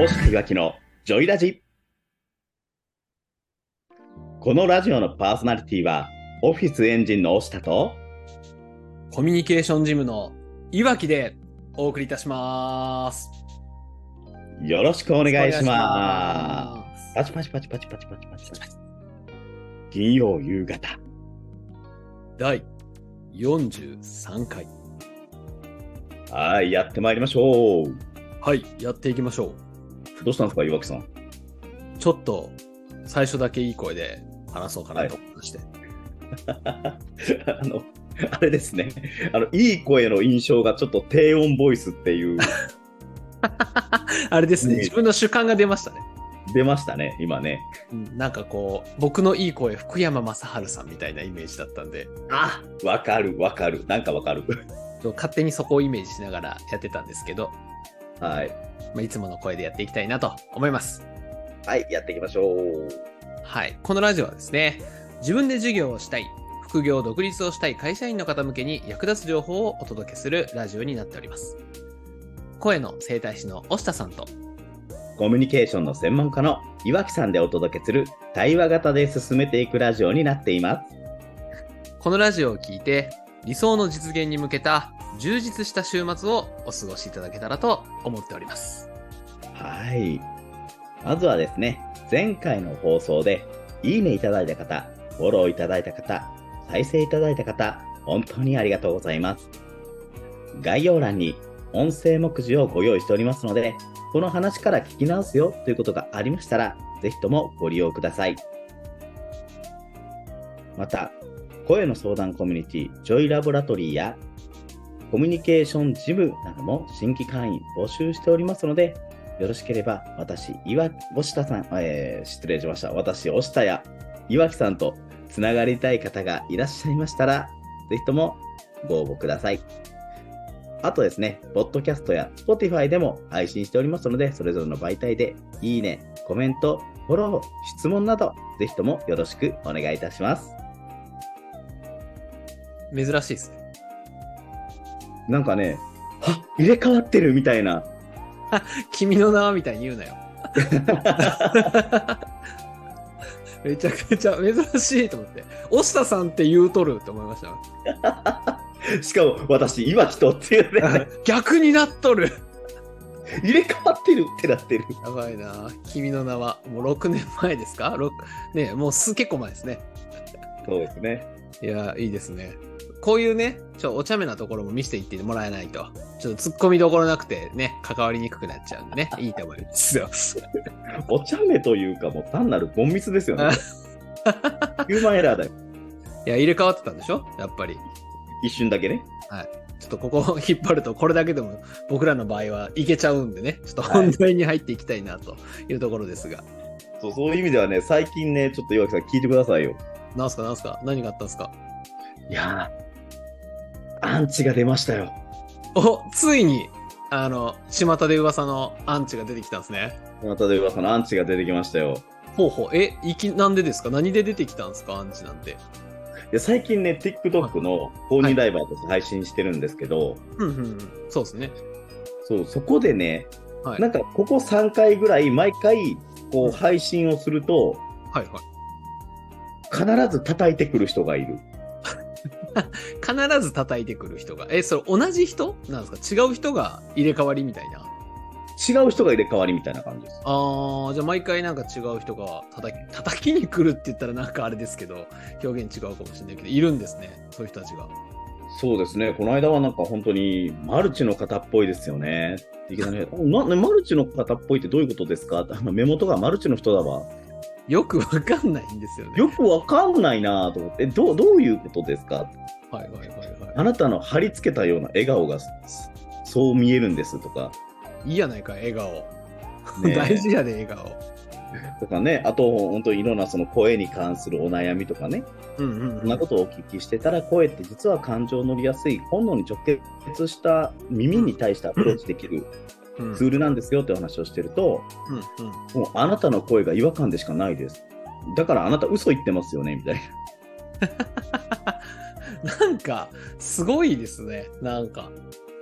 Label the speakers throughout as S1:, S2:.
S1: 大下いわきのジョイラジ。このラジオのパーソナリティは、オフィスエンジンの大下と、
S2: コミュニケーションジムのいわきでお送りいたします。
S1: よろしくお願いし
S2: お
S1: ます。
S2: す。
S1: パチパチパチパチパチパチパチパチ。金曜夕方。
S2: 第43回。
S1: はい、やってまいりましょう。
S2: はい、やっていきましょ
S1: どうしたんですか、岩木さん。
S2: う。ちょっと最初だけいい声で話そうかなと思いまして。
S1: あの、あれですね。あの、いい声の印象がちょっと低音ボイスっていう、
S2: あれですね、
S1: ね
S2: 自分の主観が出ましたね。
S1: 出ましたね、今ね。
S2: うんなんかこう、僕のいい声、福山雅治さんみたいなイメージだったんで、
S1: あわかる、わかる。なんかわかる。
S2: 勝手にそこをイメージしながらやってたんですけど、
S1: はい。
S2: まあ、いつもの声でやっていきたいなと思います。
S1: はい、やっていきましょう。
S2: はい。このラジオはですね、自分で授業をしたい、副業、独立をしたい会社員の方向けに役立つ情報をお届けするラジオになっております。声の整体師の押下さんと、
S1: コミュニケーションの専門家の岩木さんでお届けする対話型で進めていくラジオになっています。
S2: このラジオを聞いて、理想の実現に向けた充実した週末をお過ごしいただけたらと思っております。
S1: はい。まずはですね、前回の放送でいいねいただいた方、フォローいただいた方、再生いただいた方、本当にありがとうございます。概要欄に音声目次をご用意しておりますので、この話から聞き直すよということがありましたら、ぜひともご利用ください。また、声の相談コミュニティ、ジョイラボラトリーや、コミュニケーションジムなども新規会員募集しておりますので、よろしければ私、岩押下さん、えー失礼しました。私、押下や岩木さんとつながりたい方がいらっしゃいましたら、ぜひともご応募ください。あとですね、ポッドキャストや Spotify でも配信しておりますので、それぞれの媒体でいいね、コメント、フォロー、質問など、ぜひともよろしくお願いいたします。
S2: 珍しいですね。
S1: なんかね、は入れ替わってるみたいな。
S2: 君の名はみたいに言うなよ。めちゃくちゃ珍しいと思って。押下さんって言うとるって思いました。
S1: しかも私、岩木とっていうね、
S2: 逆になっとる。
S1: 入れ替わってるってなってる。
S2: やばいな。君の名はもう6年前ですか ?6 ねもうす結構前ですね。
S1: そうですね。
S2: いや、いいですね。こういうね、ちょ、お茶目なところも見せていってもらえないと、ちょっと突っ込みどころなくてね、関わりにくくなっちゃうんでね、いいと思いますよ。
S1: お茶目というか、もう単なるボンミスですよね。ヒューマンエラーだよ。
S2: いや、入れ替わってたんでしょ？やっぱり。
S1: 一瞬だけね。
S2: ちょっとここを引っ張ると、これだけでも僕らの場合はいけちゃうんでね、ちょっと本題に入っていきたいなというところですが。
S1: そうそういう意味ではね、最近ね、ちょっと岩木さん聞いてくださいよ。
S2: なんすかなんすか？何があったんすか？
S1: いやー、アンチが出ましたよ。
S2: お、ついに、あの、巷で噂のアンチが出てきたんですね。
S1: またで噂のアンチが出てきましたよ。
S2: ほうほう。え、いき、なんでですか？何で出てきたんですか？アンチなんて。
S1: で最近ね、TikTok の公認ライバーとして配信してるんですけど、
S2: うんうんうん。そうですね。
S1: そう、そこでね、
S2: はい。
S1: なんかここ3回ぐらい毎回こう配信をすると、
S2: はいはい。
S1: 必ず叩いてくる人がいる。
S2: 必ず叩いてくる人が。え、それ同じ人？なんですか？違う人が入れ替わりみたいな？
S1: 違う人が入れ替わりみたいな感じです。
S2: あー、じゃあ毎回なんか違う人が叩き、叩きに来るって言ったらなんかあれですけど、表現違うかもしれないけど、いるんですね。そういう人たちが。
S1: そうですね、この間はなんか本当にマルチの方っぽいですよね。いきなり、なマルチの方っぽいってどういうことですか？あの目元がマルチの人だわ。
S2: よくわかんないんですよね。
S1: よくわかんないなと思って、どうどういうことですか？
S2: はいはいはいはい。
S1: あなたの貼り付けたような笑顔がそそう見えるんですとか、
S2: いいやないか、笑顔。
S1: ね
S2: 大事やで、笑顔。
S1: とかね、あと本当にいろんなその声に関するお悩みとかね、
S2: うんうん、
S1: そんなことをお聞きしてたら、声って実は感情乗りやすい、本能に直結した耳に対してアプローチできる
S2: うん
S1: ツールなんですよってお話をしてると、
S2: うんうん。
S1: もうあなたの声が違和感でしかないです。だからあなた嘘言ってますよねみたいな。
S2: なんか、すごいですね。なんか。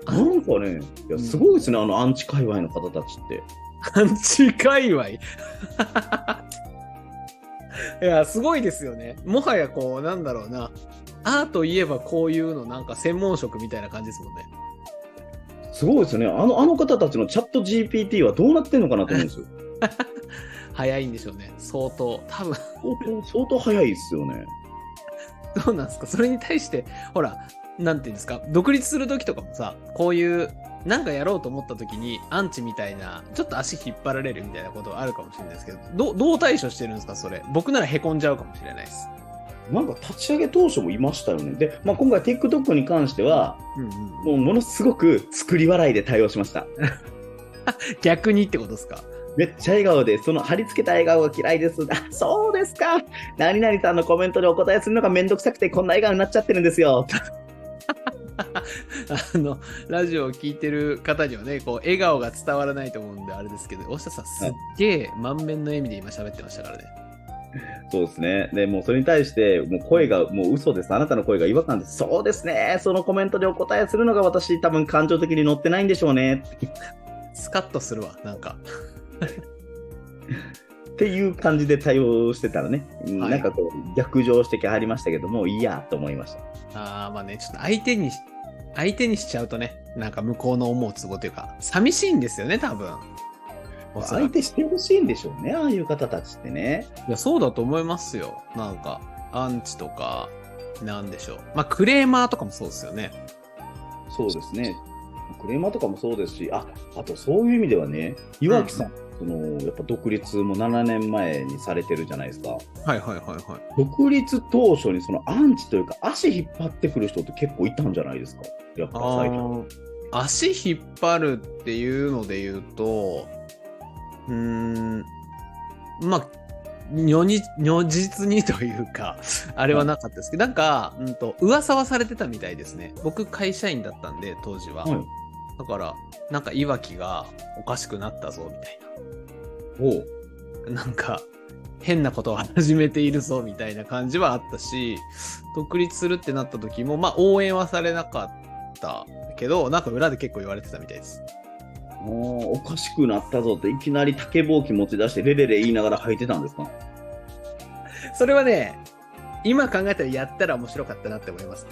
S1: なんかね、いやすごいですね、あのアンチ界隈の方たちって。
S2: アンチ界隈 いや、すごいですよね。もはやこう、なんだろうな。アーといえばこういうのなんか専門職みたいな感じですもんね。
S1: すごいですよね。あの、あの方たちのチャット GPT はどうなってんのかなと思うんですよ。
S2: 早いんでしょうね。相当。多分、
S1: 相当、相当早いですよね。
S2: どうなんですか？それに対して、ほら、なんていうんですか？独立する時とかもさ、こういう、なんかやろうと思った時に、アンチみたいな、ちょっと足引っ張られるみたいなことはあるかもしれないですけど、どうどう対処してるんですか？それ。僕ならへこんじゃうかもしれないです。
S1: なんか立ち上げ当初もいましたよね。で、まあ、今回 TikTok に関しては、
S2: うんうん。
S1: もうものすごく作り笑いで対応しました。
S2: 逆にってことですか？
S1: めっちゃ笑顔で、その貼り付けた笑顔が嫌いです。あ、そうですか。何々さんのコメントでお答えするのがめんどくさくて、こんな笑顔になっちゃってるんですよ。
S2: あの、ラジオを聞いてる方にはね、こう、笑顔が伝わらないと思うんで、あれですけど、大下さん、すっげえ満面の笑みで今喋ってましたからね。
S1: そうですね。で、もうそれに対して、もう声がもう嘘です。あなたの声が違和感です。そうですね。そのコメントでお答えするのが私、多分感情的に乗ってないんでしょうね。
S2: スカッとするわ、なんか。
S1: っていう感じで対応してたらね、うん
S2: はい
S1: なんかこう、逆上してきはりましたけども、いいやと思いました。
S2: ああ、まあね、ちょっと相手にし、相手にしちゃうとね、なんか向こうの思う都合というか、寂しいんですよね、多分。
S1: 相手してほしいんでしょうね、ああいう方たちってね。
S2: いや、そうだと思いますよ。なんか、アンチとか、なんでしょう。まあ、クレーマーとかもそうですよね。
S1: そうですね。クレーマーとかもそうですし、あ、あとそういう意味ではね、岩木さん、そのやっぱ独立も7年前にされてるじゃないですか。
S2: はいはいはいはい。
S1: 独立当初にそのアンチというか足引っ張ってくる人って結構いたんじゃないですか。やっぱ
S2: あ
S1: 最近。
S2: ー足引っ張るっていうので言うと、うーん、まあ、如実にというか、あれはなかったですけど、なんか、うんと、噂はされてたみたいですね。僕、会社員だったんで、当時は。
S1: はい。
S2: だから、なんか、いわきがおかしくなったぞ、みたいな。なんか、変なことを始めているぞ、みたいな感じはあったし、独立するってなった時も、まあ、応援はされなかったけど、なんか裏で結構言われてたみたいです。
S1: もうおかしくなったぞっていきなり竹ぼうき持ち出してレレレ言いながら履いてたんですか？
S2: それはね、今考えたらやったら面白かったなって思いますね。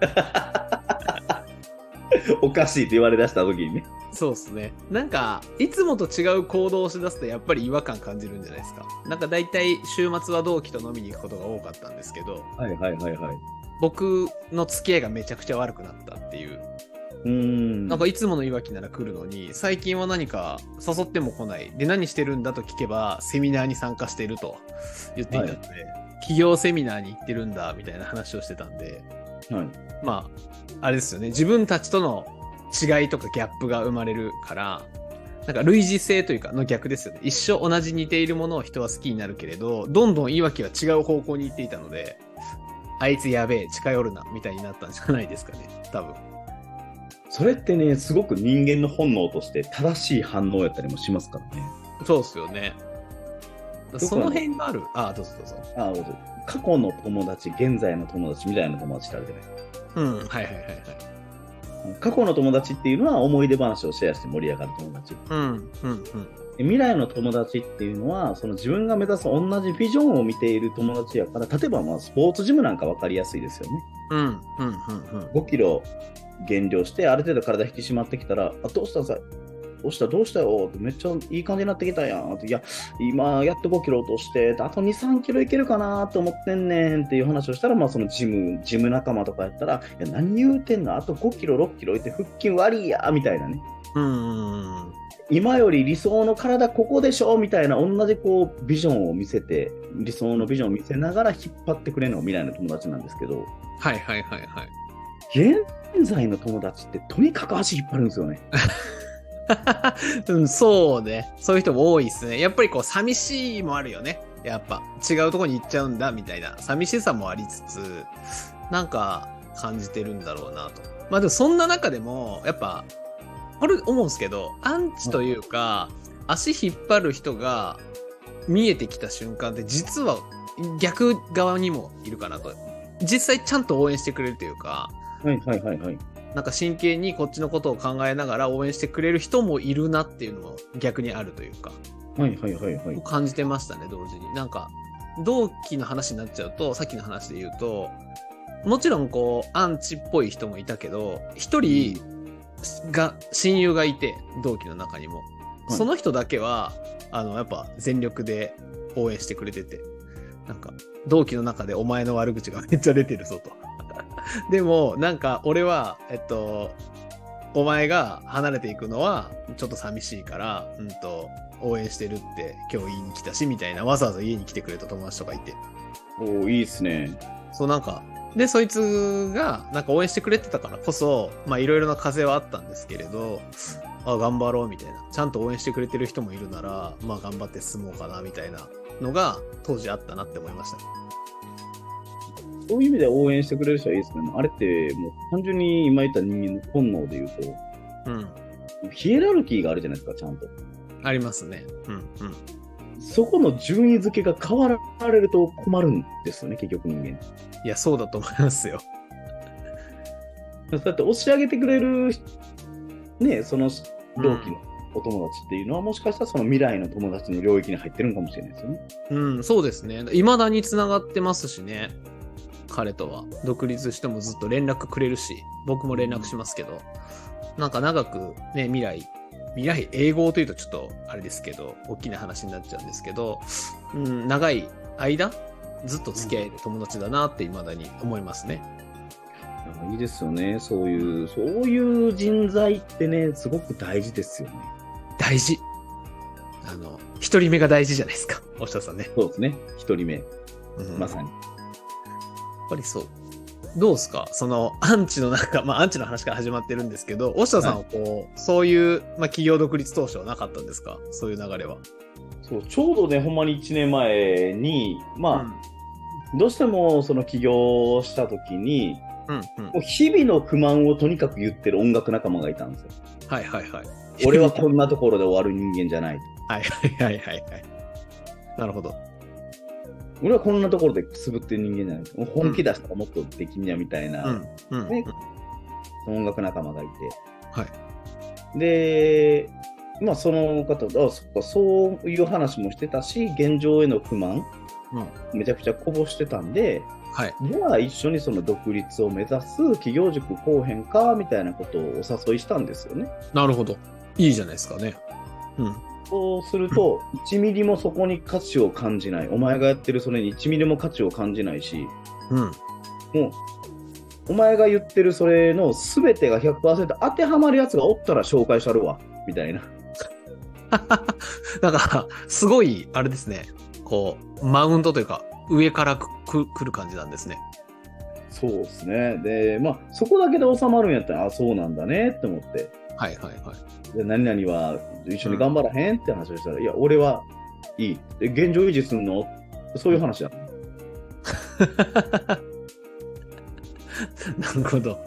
S1: おかしいって言われ出した時にね。
S2: そうですね。なんか、いつもと違う行動をしだすとやっぱり違和感感じるんじゃないですか。なんか大体週末は同期と飲みに行くことが多かったんですけど、
S1: はいはいはいはい。
S2: 僕の付き合いがめちゃくちゃ悪くなったっていう。
S1: うーん。
S2: なんかいつものいわきなら来るのに、最近は何か誘っても来ない。で、何してるんだと聞けば、セミナーに参加していると言っていたので、企業セミナーに行ってるんだ、みたいな話をしてたんで、
S1: はい。
S2: まあ、あれですよね。自分たちとの違いとかギャップが生まれるから、なんか類似性というかの逆ですよね。一生同じ似ているものを人は好きになるけれど、どんどんいわきは違う方向に行っていたので、あいつやべえ、近寄るな、みたいになったんじゃないですかね。多分。
S1: それってね、すごく人間の本能として正しい反応やったりもしますからね。
S2: そうっすよね。その辺がある。ああ、どうぞどうぞ。
S1: ああ、過去の友達、現在の友達みたいな友達ってあるじゃないですか。
S2: うん、はいはいはいはい。
S1: 過去の友達っていうのは思い出話をシェアして盛り上がる友達。
S2: うん、うん、うん。
S1: で未来の友達っていうのは、その自分が目指す同じビジョンを見ている友達やから、例えばまあスポーツジムなんか分かりやすいですよね。
S2: うん、うん、うん、うん。
S1: 5キロ減量して、ある程度体引き締まってきたら、あ、どうしたさ、どうしたどうしたよ？ってめっちゃいい感じになってきたやんって。いや、今やっと5キロ落として、あと2、3キロいけるかな？と思ってんねんっていう話をしたら、まあそのジム、ジム仲間とかやったら、いや、何言うてんの？あと5キロ、6キロいって腹筋悪いやみたいなね。
S2: うん、うん。
S1: 今より理想の体ここでしょ？みたいな同じこうビジョンを見せて理想のビジョンを見せながら引っ張ってくれるの？が未来の友達なんですけど
S2: はいはいはいはい。
S1: 現在の友達ってとにかく足引っ張るんですよね。
S2: うん、そうね。そういう人も多いですね。やっぱりこう、寂しいもあるよね。やっぱ、違うとこに行っちゃうんだ、みたいな。寂しさもありつつ、なんか、感じてるんだろうなと。まあでも、そんな中でも、やっぱ、これ思うんですけど、アンチというか、足引っ張る人が見えてきた瞬間って、実は逆側にもいるかなと。実際ちゃんと応援してくれるというか、
S1: はいはいはいはい。
S2: なんか真剣にこっちのことを考えながら応援してくれる人もいるなっていうのも逆にあるというか、
S1: はいはいはいはい。
S2: 感じてましたね、同時に。なんか、同期の話になっちゃうと、さっきの話で言うと、もちろんこう、アンチっぽい人もいたけど、一人が、親友がいて、同期の中にも。
S1: はい
S2: その人だけは、あの、やっぱ全力で応援してくれてて、なんか、同期の中でお前の悪口がめっちゃ出てるぞと。でも、なんか、俺は、えっと、お前が離れていくのはちょっと寂しいから、うんと、応援してるって今日言いに来たし、みたいな、わざわざ家に来てくれた友達とかいて。
S1: おーいいっすね。
S2: そうなんか、で、そいつが、なんか応援してくれてたからこそ、まあいろいろな風はあったんですけれど、あ、頑張ろうみたいな。ちゃんと応援してくれてる人もいるなら、まあ頑張って進もうかなみたいなのが当時あったなって思いました。
S1: そういう意味で応援してくれる人はいいですね。あれって、もう単純に今言った人間の本能で言うと、
S2: うん。
S1: ヒエラルキーがあるじゃないですか、ちゃんと。
S2: ありますね。うんうん。
S1: そこの順位付けが変わられると困るんですよね、結局人間。
S2: いや、そうだと思いますよ。
S1: だって押し上げてくれる、ね、その同期のお友達っていうのは、もしかしたらその未来の友達の領域に入ってるのかもしれないですよね。
S2: うん、そうですね。未だに繋がってますしね。彼とは。独立してもずっと連絡くれるし、僕も連絡しますけど。なんか長くね、未来、未来、英語というとちょっとあれですけど、大きな話になっちゃうんですけど、うん、長い間、ずっと付き合える友達だなって未だに思いますね。
S1: いいですよね。そういう、そういう人材ってね、すごく大事ですよね。
S2: 大事。あの、一人目が大事じゃないですか。大下さんね。
S1: そうですね。一人目、
S2: うん
S1: まさに。
S2: やっぱりそう。どうですか？そのアンチの中、まあアンチの話から始まってるんですけど、押田さんはこう、そういう、まあ企業独立当初はなかったんですか？そういう流れは。
S1: そう、ちょうどね、ほんまに1年前に、まあ、どうしてもその起業した時に、
S2: うん、うん、
S1: もう日々の不満をとにかく言ってる音楽仲間がいたんですよ。
S2: はいはいはい。
S1: 俺はこんなところで終わる人間じゃない。
S2: はいはいはいはいはい。なるほど。
S1: 俺はこんなところでくすぶってる人間じゃない。もう本気出したらもっとできんやみたいな、
S2: うん、うん。
S1: ね音楽仲間がいて。
S2: はい。
S1: で、まあその方、あそっか、そういう話もしてたし、現状への不満、
S2: うん。
S1: めちゃくちゃこぼしてたんで、
S2: はい。
S1: では一緒にその独立を目指す企業塾後編かみたいなことをお誘いしたんですよね。
S2: なるほど。いいじゃないですかね。うん。
S1: そうすると、1ミリもそこに価値を感じない。お前がやってるそれに1ミリも価値を感じないし、
S2: うん。
S1: もう、お前が言ってるそれの全てが100%当てはまるやつがおったら紹介したるわ。みたいな。
S2: だから、すごい、あれですね。こう、マウントというか、上からくく来る感じなんですね。
S1: そうですね。で、まあ、そこだけで収まるんやったら、あ、そうなんだねって思って。
S2: はいはいはい。
S1: で、何々は一緒に頑張らへんって話をしたら、いや、俺はいい。で、現状維持するの？そういう話だ。
S2: なるほど。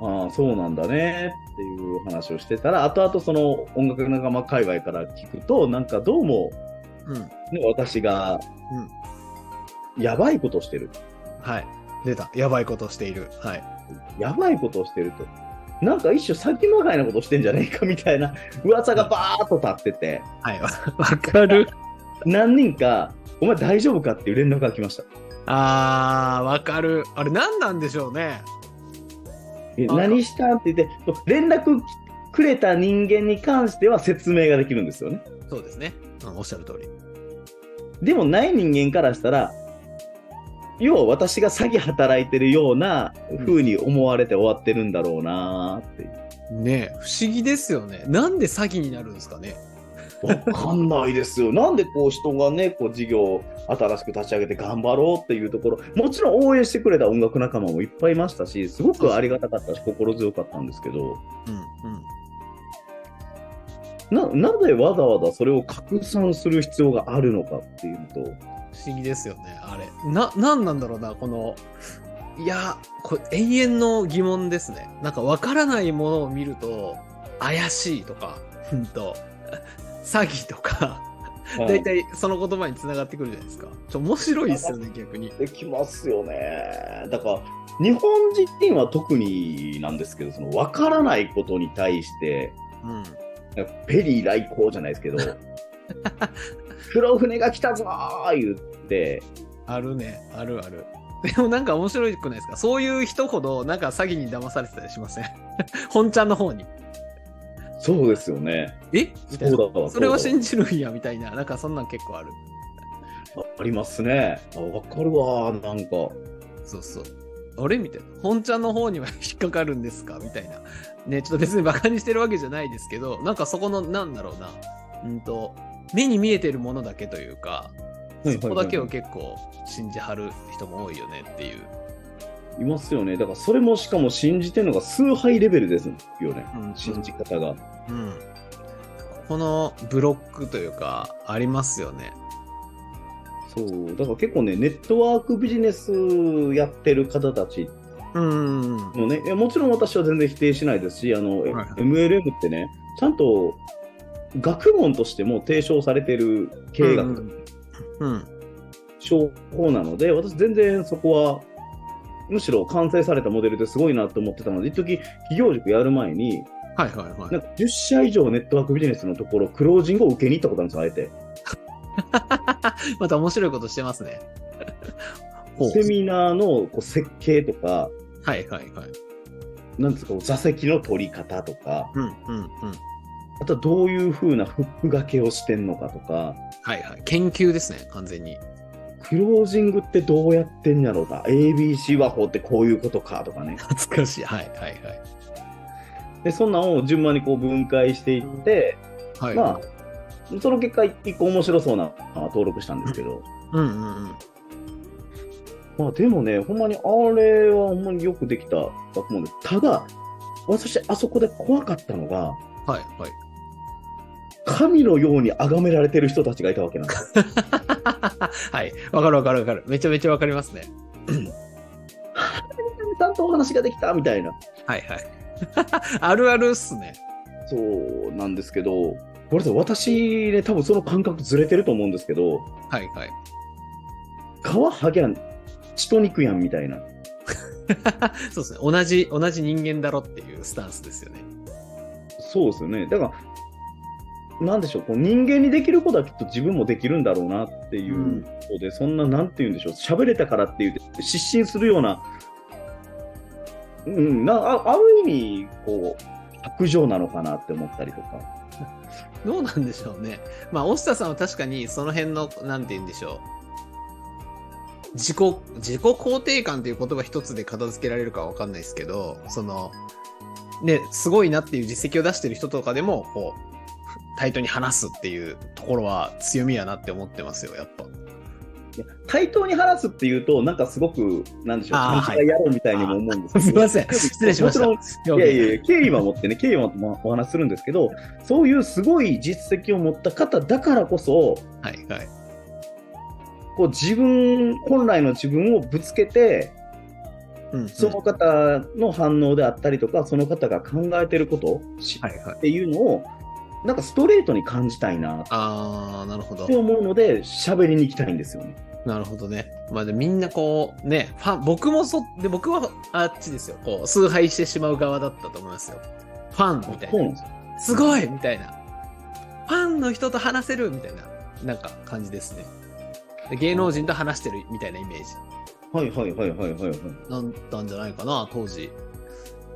S1: ああ、そうなんだねっていう話をしてたら、後々その音楽仲間界隈から聞くと、なんかどうも、
S2: うん。
S1: ね、私が、やばいことをしてる。
S2: はい。出た。やばいことをしている。はい。
S1: やばいことをしてると。なんか一種先まがいなことしてんじゃねえかみたいな噂がバーっと立ってて、
S2: はい。わわかる。
S1: 何人か、お前大丈夫かっていう連絡が来ました。
S2: あー、わかる。あれ何なんでしょうね。
S1: 何したんって言って、連絡くれた人間に関しては説明ができるんですよね。
S2: そうですね。うん、おっしゃる通り。
S1: でもない人間からしたら、要は私が詐欺働いてるような風に思われて終わってるんだろうなーっていう。
S2: ねえ不思議ですよね。なんで詐欺になるんですかね。
S1: わかんないですよ。なんでこう人がね、こう事業を新しく立ち上げて頑張ろうっていうところ、もちろん応援してくれた音楽仲間もいっぱいいましたし、すごくありがたかったし、心強かったんですけど、
S2: うん、うん。
S1: な、なぜわざわざそれを拡散する必要があるのかっていうと、
S2: 不思議ですよね、あれ。な、なんなんだろうな、この、いや、これ永遠の疑問ですね。なんかわからないものを見ると、怪しいとか、うんと、詐欺とか、だいたいその言葉につながってくるじゃないですか。ちょ面白いですよね、逆に。
S1: できますよね。だから、日本人は特になんですけど、その分からないことに対して、
S2: うん。
S1: ペリー来航じゃないですけど、黒船が来たぞー言って、
S2: あるね。あるある。でもなんか面白いくないですか？そういう人ほどなんか詐欺に騙されてたりしません？本ちゃんの方に。
S1: そうですよね。
S2: え？みたいな。
S1: そうだわ
S2: それは信じるんやみたいな。なんかそんなん結構ある。
S1: わありますね。あ分かるわー、なんか。
S2: そうそう。あれ？みたいな。本ちゃんの方には引っかかるんですか？みたいな。ね、ちょっと別にバカにしてるわけじゃないですけど、なんかそこの、なんだろうな。うんと、目に見えてるものだけというか、そこだけを結構信じはる人も多いよねっていう。
S1: いますよね。だからそれもしかも信じてるのが崇拝レベルですよね。
S2: うん
S1: 信じ方が。
S2: うん。このブロックというか、ありますよね。
S1: そう。だから結構ね、ネットワークビジネスやってる方たち
S2: うん。
S1: のね、もちろん私は全然否定しないですし、あの、
S2: はいはい
S1: MLM ってね、ちゃんと学問としても提唱されてる経営学、
S2: うん。
S1: 商法なので、私全然そこは、むしろ完成されたモデルですごいなと思ってたので、一時企業塾やる前に、
S2: はいはいはい。
S1: なんか10社以上ネットワークビジネスのところ、クロージングを受けに行ったことあるんですよ、あえて。
S2: また面白いことしてますね。
S1: セミナーのこう設計とか、
S2: はいはいはい。
S1: なんですか、座席の取り方とか、
S2: うんうんうん。
S1: あとはどういう風なフック掛けをしてんのかとか、
S2: はいはい。研究ですね、完全に。
S1: クロージングってどうやってんやろうか、ABC 和法ってこういうことかとかね。
S2: 懐かしい。はいはい
S1: で、そんなんを順番にこう分解していって、
S2: はい。はい。
S1: まあ、その結果、一個面白そうなのは登録したんですけど、
S2: うんうんうん。
S1: まあでもね、ほんまにあれはほんまによくできた学問で、ただ、私、あそこで怖かったのが、
S2: はいはい。
S1: 神のように崇められてる人たちがいたわけなんですよ。
S2: はい。わかるわかるわかる。めちゃめちゃわかりますね。
S1: ちゃんとお話ができたみたいな。
S2: はいはい。あるあるっすね。
S1: そうなんですけど、これさ、私ね、多分その感覚ずれてると思うんですけど、
S2: はいはい。
S1: 皮剥ぎゃん、血と肉やんみたいな。
S2: そうですね。同じ、同じ人間だろっていうスタンスですよね。
S1: そうですよね。だから、なんでしょう、こう人間にできることはきっと自分もできるんだろうなっていうことで、そんな、なんて言うんでしょう、喋れたからって言って、失神するような、うん、なあある意味、こう、悪情なのかなって思ったりとか。
S2: どうなんでしょうね。まあ、押田さんは確かにその辺の、なんて言うんでしょう。自己、自己肯定感っていう言葉一つで片付けられるかわかんないですけど、その、ね、すごいなっていう実績を出してる人とかでも、こう、対等に話すっていうところは強みやなって思ってますよ、やっぱ。
S1: 対等に話すっていうと、なんかすごく、なんでしょう、勘違い野郎みたいにも思うんですけど、
S2: すいません失礼しました
S1: いやいやいや、敬意は持ってね、敬意は持ってお話しするんですけど、そういうすごい実績を持った方だからこそ、
S2: はいはい。
S1: こう自分、本来の自分をぶつけて、
S2: うんうん
S1: その方の反応であったりとか、その方が考えてることし
S2: はいはい
S1: っ。ていうのを、なんかストレートに感じたいなっ
S2: あー、なるほど
S1: て。思うので、喋りに行きたいんですよね。
S2: なるほどね。まあでみんなこう、ね、ファン、僕もそ、で、僕はあっちですよ。こう、崇拝してしまう側だったと思いますよ。ファンみたいな。
S1: す
S2: ごいみたいな。ファンの人と話せるみたいな、なんか感じですね。で芸能人と話してるみたいなイメージ
S1: はいはいはいはいはいはい。
S2: なんだんじゃないかな、当時。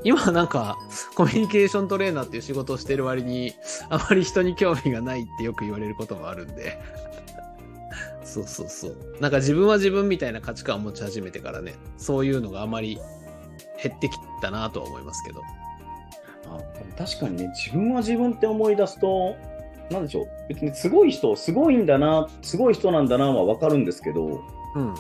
S2: 今はなんか、コミュニケーショントレーナーっていう仕事をしてる割に、あまり人に興味がないってよく言われることもあるんで。そうそうそう。なんか自分は自分みたいな価値観を持ち始めてからね、そういうのがあまり減ってきたなとは思いますけど。
S1: あ確かにね、自分は自分って思い出すと、なんでしょう、別にすごい人、すごいんだな、すごい人なんだなは分かるんですけど、
S2: うん。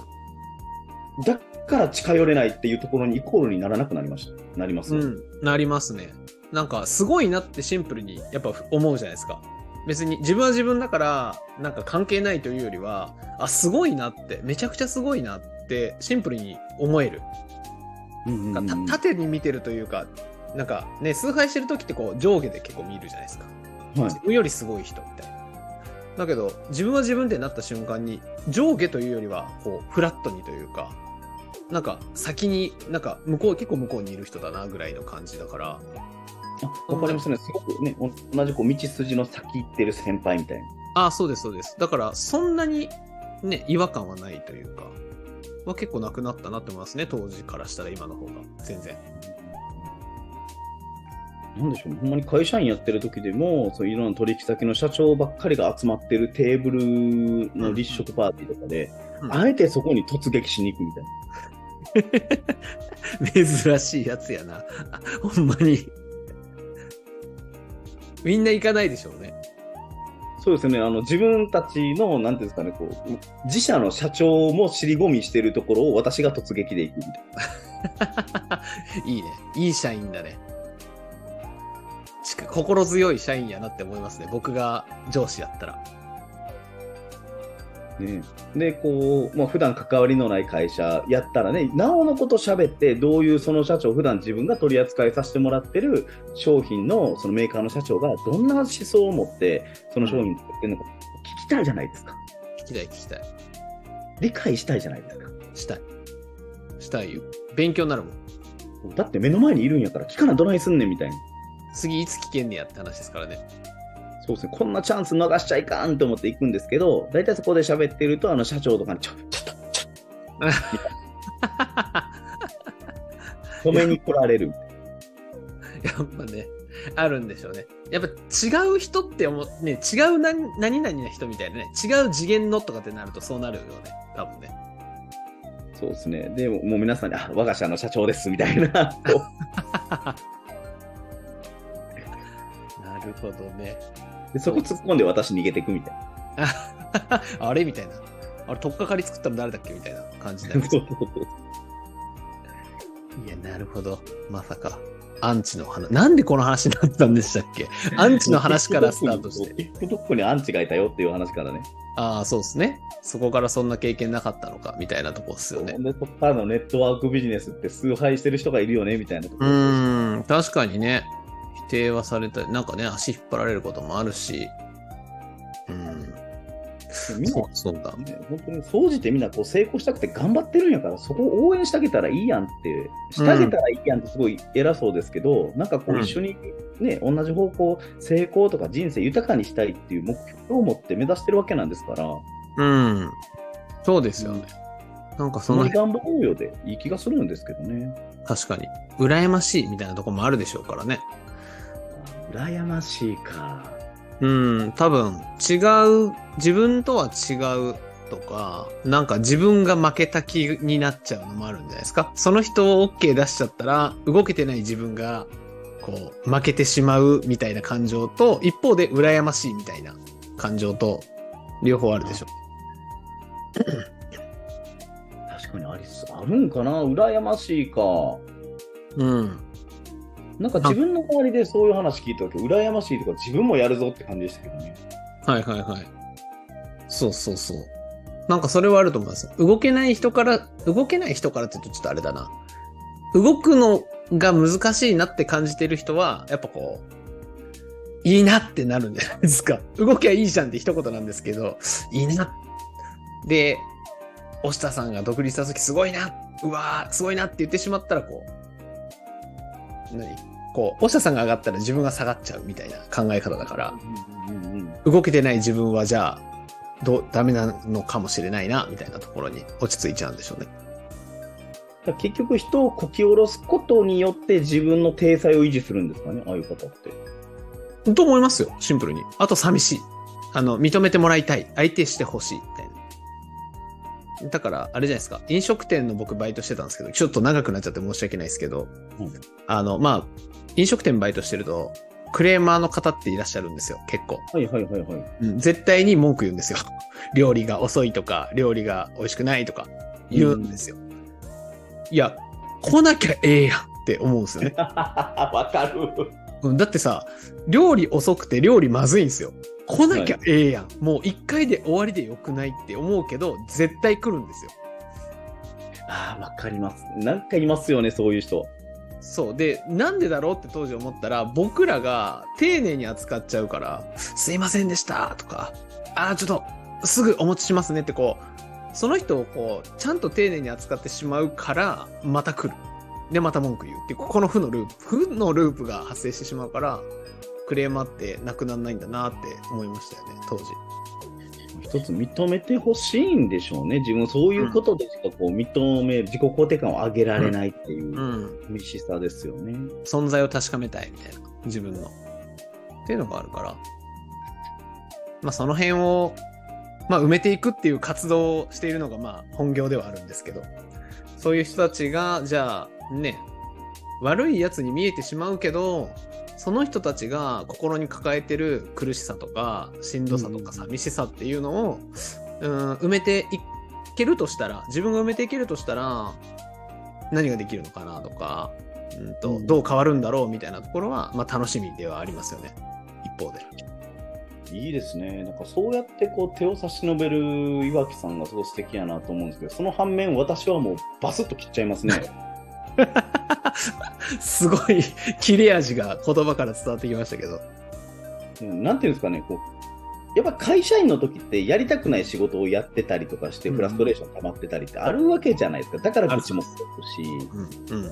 S1: だから近寄れないっていうところにイコールにならなくなりました。なります、
S2: うん、なりますね。なんか、すごいなってシンプルにやっぱ思うじゃないですか。別に自分は自分だから、なんか関係ないというよりは、あ、すごいなって、めちゃくちゃすごいなって、シンプルに思える。
S1: うんうん
S2: 縦に見てるというか、なんかね、崇拝してる時ってこう上下で結構見るじゃないですか。
S1: はい
S2: 自分よりすごい人みたいな。だけど、自分は自分ってなった瞬間に、上下というよりは、こう、フラットにというか、なんか先に、なんか向こう、結構向こうにいる人だなぐらいの感じだから、
S1: あわかりますね。すごくね、同じこう道筋の先行ってる先輩みたいな。
S2: ああ、そうです、そうです。だから、そんなにね、違和感はないというか、は結構なくなったなって思いますね、当時からしたら今の方が、全然。
S1: なんでしょうね、ほんまに会社員やってる時でも、そういろんな取引先の社長ばっかりが集まってるテーブルの立食パーティーとかで、
S2: うん
S1: あえてそこに突撃しに行くみたいな。
S2: 珍しいやつやな。ほんまに。みんな行かないでしょうね。
S1: そうですね、あの自分たちの、なんていうんですかね、こう自社の社長も尻込みしてるところを私が突撃で行くみたいな。
S2: いいね。いい社員だね。心強い社員やなって思いますね。僕が上司やったら。
S1: ね、で、こう、まあ、普段関わりのない会社やったらね、なおのこと喋って、どういうその社長、普段自分が取り扱いさせてもらってる商品のそのメーカーの社長がどんな思想を持って、その商品作ってるのか聞きたいじゃないですか。
S2: 聞きたい聞きたい。
S1: 理解したいじゃないですか。
S2: したい。したいよ。勉強になるもん。
S1: だって目の前にいるんやから、聞かなどないすんねんみたいな。
S2: 次いつ聞けんねやって話ですからね。
S1: そうですね、こんなチャンス逃しちゃいかんと思って行くんですけど、大体そこで喋ってると、あの社長とかにちょ、ちょっと、ちょっと、止めに来られる。
S2: やっぱね、あるんでしょうね。やっぱ違う人って思っね、違う何何々な人みたいなね、違う次元のとかってなるとそうなるよね。多分ね。
S1: そうですね。でも、もう皆さんに、あ、我が社の社長です、みたいな。
S2: なるほどね。
S1: でそこ突っ込んで私逃げていくみたいな。
S2: あ あれみたいな。あれ、とっかかり作ったの誰だっけみたいな感じだよいや、なるほど。まさか。アンチの話。なんでこの話になったんでしたっけ？アンチの話からスタートして。
S1: TikTok にアンチがいたよっていう話からね。
S2: ああ、そうですね。そこからそんな経験なかったのか、みたいなとこですよね。
S1: で、そこからのネットワークビジネスって崇拝してる人がいるよね、みたいなとこ
S2: うん、確かにね。否定はされたり、なんかね、足引っ張られることもあるし。うん。そう、そうだ。
S1: ね、本当に総じてみんなこう成功したくて頑張ってるんやから、そこを応援してあげたらいいやんって、してあげたらいいやんってすごい偉そうですけど、なんかこ
S2: う
S1: うん一緒にね、同じ方向、成功とか人生豊かにしたいっていう目標を持って目指してるわけなんですから、
S2: うん。そうですよね。なんかその
S1: その頑張ろうよでいい気がするんですけどね。
S2: 確かに。羨ましいみたいなとこもあるでしょうからね。
S1: 羨ましいか。
S2: うん、多分違う、自分とは違うとか、なんか自分が負けた気になっちゃうのもあるんじゃないですか。その人を OK 出しちゃったら、動けてない自分が、こう、負けてしまうみたいな感情と、一方で羨ましいみたいな感情と、両方あるでしょ
S1: 確かにありすあるんかな羨ましいか。
S2: う。うん。
S1: なんか自分の周りでそういう話聞いたとき、羨ましいとか自分もやるぞって感じでしたけどね。
S2: はいはいはい。そうそうそう。なんかそれはあると思います。動けない人から、動けない人からって言うとちょっとあれだな。動くのが難しいなって感じてる人は、やっぱこう、いいなってなるんじゃないですか。動きゃいいじゃんって一言なんですけど、いいな。で、押田さんが独立した時すごいな。うわー、すごいなって言ってしまったらこう、何？こう、押田さんが上がったら自分が下がっちゃうみたいな考え方だから、
S1: うんうんうん
S2: 動けてない自分はじゃあ、どう、ダメなのかもしれないな、みたいなところに落ち着いちゃうんでしょうね。
S1: 結局人をこき下ろすことによって自分の体裁を維持するんですかね、ああいう方って。
S2: と思いますよ、シンプルに。あと寂しい。あの、認めてもらいたい。相手してほしい、みたいな。だから、あれじゃないですか。飲食店の僕バイトしてたんですけど、ちょっと長くなっちゃって申し訳ないですけど、
S1: うん
S2: あの、まあ、飲食店バイトしてると、クレーマーの方っていらっしゃるんですよ、結構。
S1: はいはいはいはい。
S2: うん絶対に文句言うんですよ。料理が遅いとか、料理が美味しくないとか言うんですよ。いや、来なきゃええやんって思うんですよね。
S1: わかる。
S2: うんだってさ、料理遅くて料理まずいんですよ。来なきゃええやん。もう一回で終わりでよくないって思うけど、絶対来るんですよ。
S1: ああ、わかります。なんかいますよね、そういう人。
S2: そう。で、なんでだろうって当時思ったら、僕らが丁寧に扱っちゃうから、すいませんでしたとか、あーちょっと、すぐお持ちしますねってこう、その人をこう、ちゃんと丁寧に扱ってしまうから、また来る。で、また文句言うっていう、この負のループ、負のループが発生してしまうから、クレーマーってなくならないんだなって思いましたよね、当時。
S1: 一つ認めてほしいんでしょうね。自分そういうことでしかこう認め、自己肯定感を上げられないっていう
S2: うん。
S1: 寂しさですよね。
S2: 存在を確かめたいみたいな、自分の。っていうのがあるから、まあその辺を、まあ埋めていくっていう活動をしているのがまあ本業ではあるんですけど、そういう人たちが、じゃあね、悪いやつに見えてしまうけど、その人たちが心に抱えてる苦しさとか、しんどさとか寂しさっていうのを、うん、埋めていけるとしたら、自分が埋めていけるとしたら、何ができるのかなとか、うんと
S1: うん
S2: どう変わるんだろうみたいなところは、まあ、楽しみではありますよね。一方で。
S1: いいですね。なんかそうやってこう手を差し伸べる岩木さんがすごい素敵やなと思うんですけど、その反面私はもうバスッと切っちゃいますね。
S2: すごい切れ味が言葉から伝わってきましたけど。
S1: うんなんていうんですかね、こう、やっぱ会社員の時ってやりたくない仕事をやってたりとかして、
S2: うん
S1: フラストレーション溜まってたりってあるわけじゃないですか。だから口も届くし、
S2: うん。うん。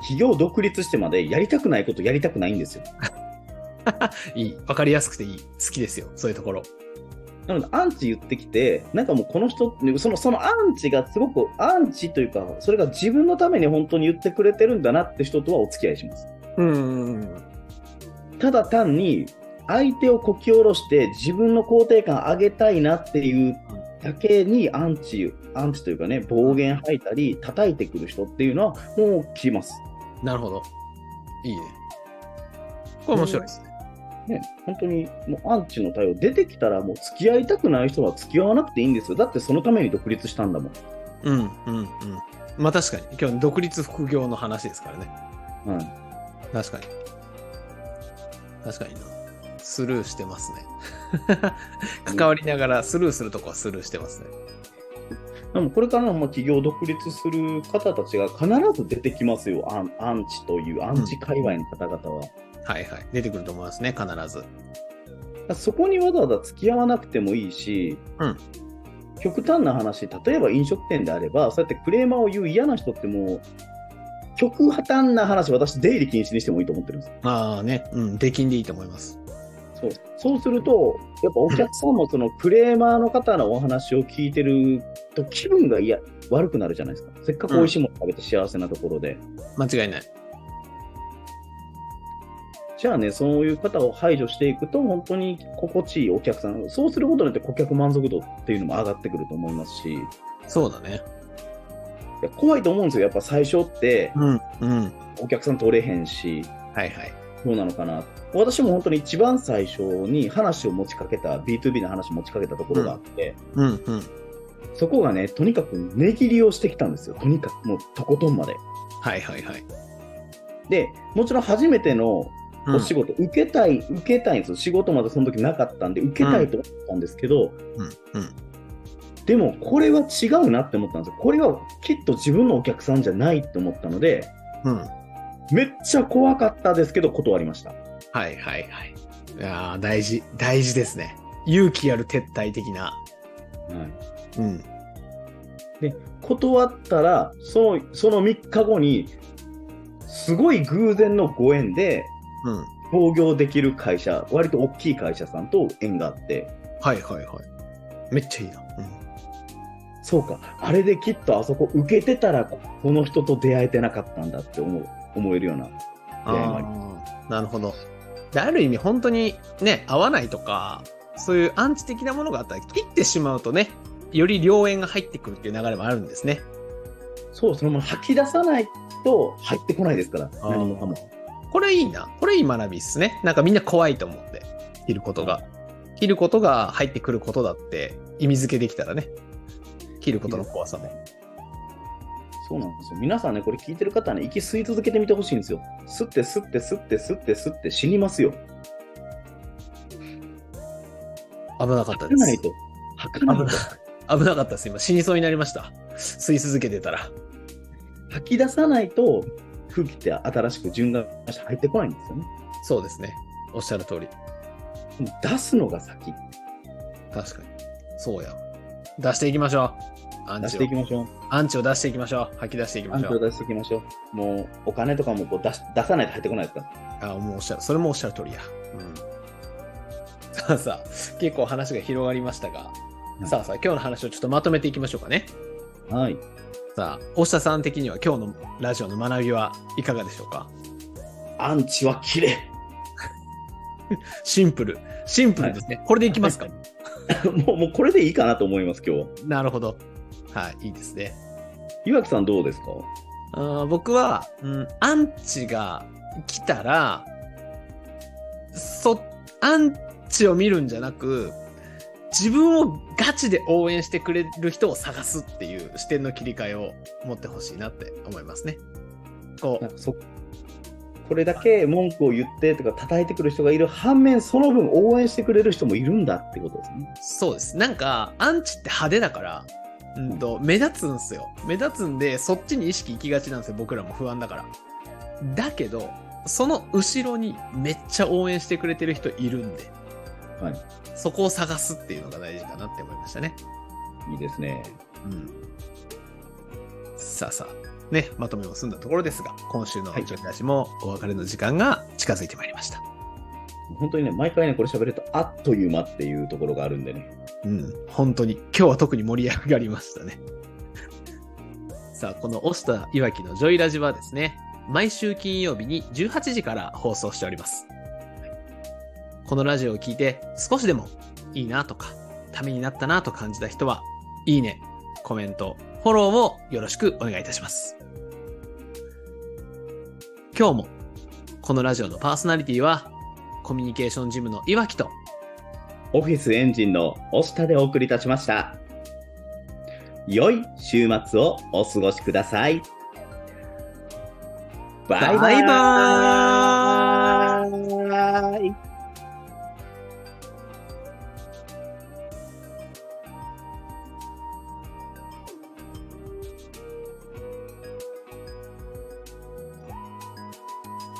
S1: 企業独立してまでやりたくないことやりたくないんですよ。
S2: いい。わかりやすくていい。好きですよ。そういうところ。
S1: なので、アンチ言ってきて、なんかもうこの人、そのそのアンチがすごく、アンチというか、それが自分のために本当に言ってくれてるんだなって人とはお付き合いします。
S2: うん。
S1: ただ単に、相手をこき下ろして自分の肯定感上げたいなっていうだけにアンチ、アンチというかね、暴言吐いたり、叩いてくる人っていうのはもう切ります。
S2: なるほど。いいね。これ面白いですね。
S1: ね、本当にもうアンチの対応出てきたらもう付き合いたくない人は付き合わなくていいんですよ。だってそのために独立したんだもん。
S2: うん、うん、うん。まあ確かに。今日独立副業の話ですからね。
S1: はい
S2: 確かに。確かにな。スルーしてますね。関わりながらスルーするとこはスルーしてますね。
S1: でもこれからのまあ企業独立する方たちが必ず出てきますよ。アンアンチという、アンチ界隈の方々は。
S2: はいはい。出てくると思いますね、必ず。
S1: そこにわざわざ付き合わなくてもいいし、
S2: うん
S1: 極端な話、例えば飲食店であれば、そうやってクレーマーを言う嫌な人ってもう、極破綻な話、私、出入り禁止にしてもいいと思ってるんです。
S2: まあね、うん、出禁でいいと思います。
S1: そうそうすると、やっぱお客さんもそのクレーマーの方のお話を聞いてると、気分がいや悪くなるじゃないですか。せっかく美味しいもの食べて幸せなところで。
S2: 間違いない。
S1: じゃあね、そういう方を排除していくと、本当に心地いいお客さん、そうすることによって顧客満足度っていうのも上がってくると思いますし、い
S2: そうだね。
S1: や怖いと思うんですよ、やっぱ最初って、
S2: うん、うん。
S1: お客さん取れへんし、
S2: はいはい。
S1: どうなのかな。私も本当に一番最初に話を持ちかけた、B2B の話を持ちかけたところがあって、
S2: うん、うん。
S1: そこがね、とにかく値切りをしてきたんですよ。とにかく、もうとことんまで。
S2: はいはいはい。
S1: で、もちろん初めての
S2: うん
S1: お仕事、受けたい、受けたいんですよ。仕事までその時なかったんで、受けたいと思ったんですけど。でもこれは違うなって思ったんですよ。これはきっと自分のお客さんじゃないって思ったので、
S2: うん。
S1: めっちゃ怖かったですけど、断りました。
S2: はいはいはい。いやー大事、大事ですね。勇気ある撤退的な。
S1: はい
S2: うん。
S1: 断ったら、その、その3日後に、すごい偶然のご縁で、
S2: うん。
S1: 創業できる会社、割と大きい会社さんと縁があって、
S2: はいはいはい。めっちゃいいな。
S1: そうか、あれできっとあそこ受けてたら、ここの人と出会えてなかったんだって思う、思えるような。
S2: うん。
S1: 出会いもあ
S2: なるほど。で、ある意味本当にね、合わないとか、そういうアンチ的なものがあったら切ってしまうとね、より良縁が入ってくるっていう流れもあるんですね。
S1: そう、そのまま吐き出さないと入ってこないですから、何もかも。
S2: これいいな。これいい学びっすね。なんかみんな怖いと思って、切ることが。切ることが入ってくることだって意味付けできたらね。切ることの怖さも。
S1: そうなんですよ。皆さんね、これ聞いてる方はね、息吸い続けてみてほしいんですよ。吸って吸って吸って吸って吸って死にますよ。
S2: 危なかったです。
S1: 吐かないと。吐かないと。
S2: 危なかったです。今死にそうになりました。吸い続けてたら。
S1: 吐き出さないと、空気って新しく循環して入ってこないんですよね。
S2: そうですね。おっしゃる通り。
S1: 出すのが先。
S2: 確かに。そうや。出していきましょう。アンチを
S1: 出していき。ましょう。
S2: アンチを出していきましょう。吐き出していきましょう。
S1: アンチを出していきましょう。もう、お金とかもこう出し出さないと入ってこないですから。
S2: あ、もうおっしゃる。それもおっしゃる通りや。うん。さあさあ、結構話が広がりましたが、
S1: い
S2: さあさあ、今日の話をちょっとまとめていきましょうかね。
S1: はい。
S2: さあ、大下さん的には今日のラジオの学びはいかがでしょうか？
S1: アンチは綺麗。
S2: シンプル。シンプルですね。これでいきますか、
S1: もう、もうこれでいいかなと思います、今日は。
S2: なるほど。はい、いいですね。
S1: 岩木さんどうですか？
S2: あー僕は、うん、アンチが来たら、そ、アンチを見るんじゃなく、自分をガチで応援してくれる人を探すっていう視点の切り替えを持ってほしいなって思いますね。こう、
S1: なんかそこれだけ文句を言ってとか叩いてくる人がいる反面その分応援してくれる人もいるんだってことですね。
S2: そうです。なんか、アンチって派手だから、うんと、目立つんすよ。目立つんで、そっちに意識行きがちなんですよ。僕らも不安だから。だけど、その後ろにめっちゃ応援してくれてる人いるんで、
S1: はい。
S2: そこを探すっていうのが大事かなって思いましたね。
S1: いいですね。
S2: うん。さあさあ、ね、まとめも済んだところですが、今週の
S1: はい
S2: ちょい出しもお別れの時間が近づいてまいりました。
S1: 本当にね、毎回ね、これ喋るとあっという間っていうところがあるんでね。
S2: うん、本当に、今日は特に盛り上がりましたね。さあ、この押したいわきのジョイラジはですね、毎週金曜日に18時から放送しております。このラジオを聞いて少しでもいいなとか、ためになったなと感じた人は、いいね、コメント、フォローをよろしくお願いいたします。今日も、このラジオのパーソナリティは、コミュニケーションジムのいわきと、
S1: オフィスエンジンの押下でお送りいたしました。良い週末をお過ごしください。バイバイ
S2: バイバーイ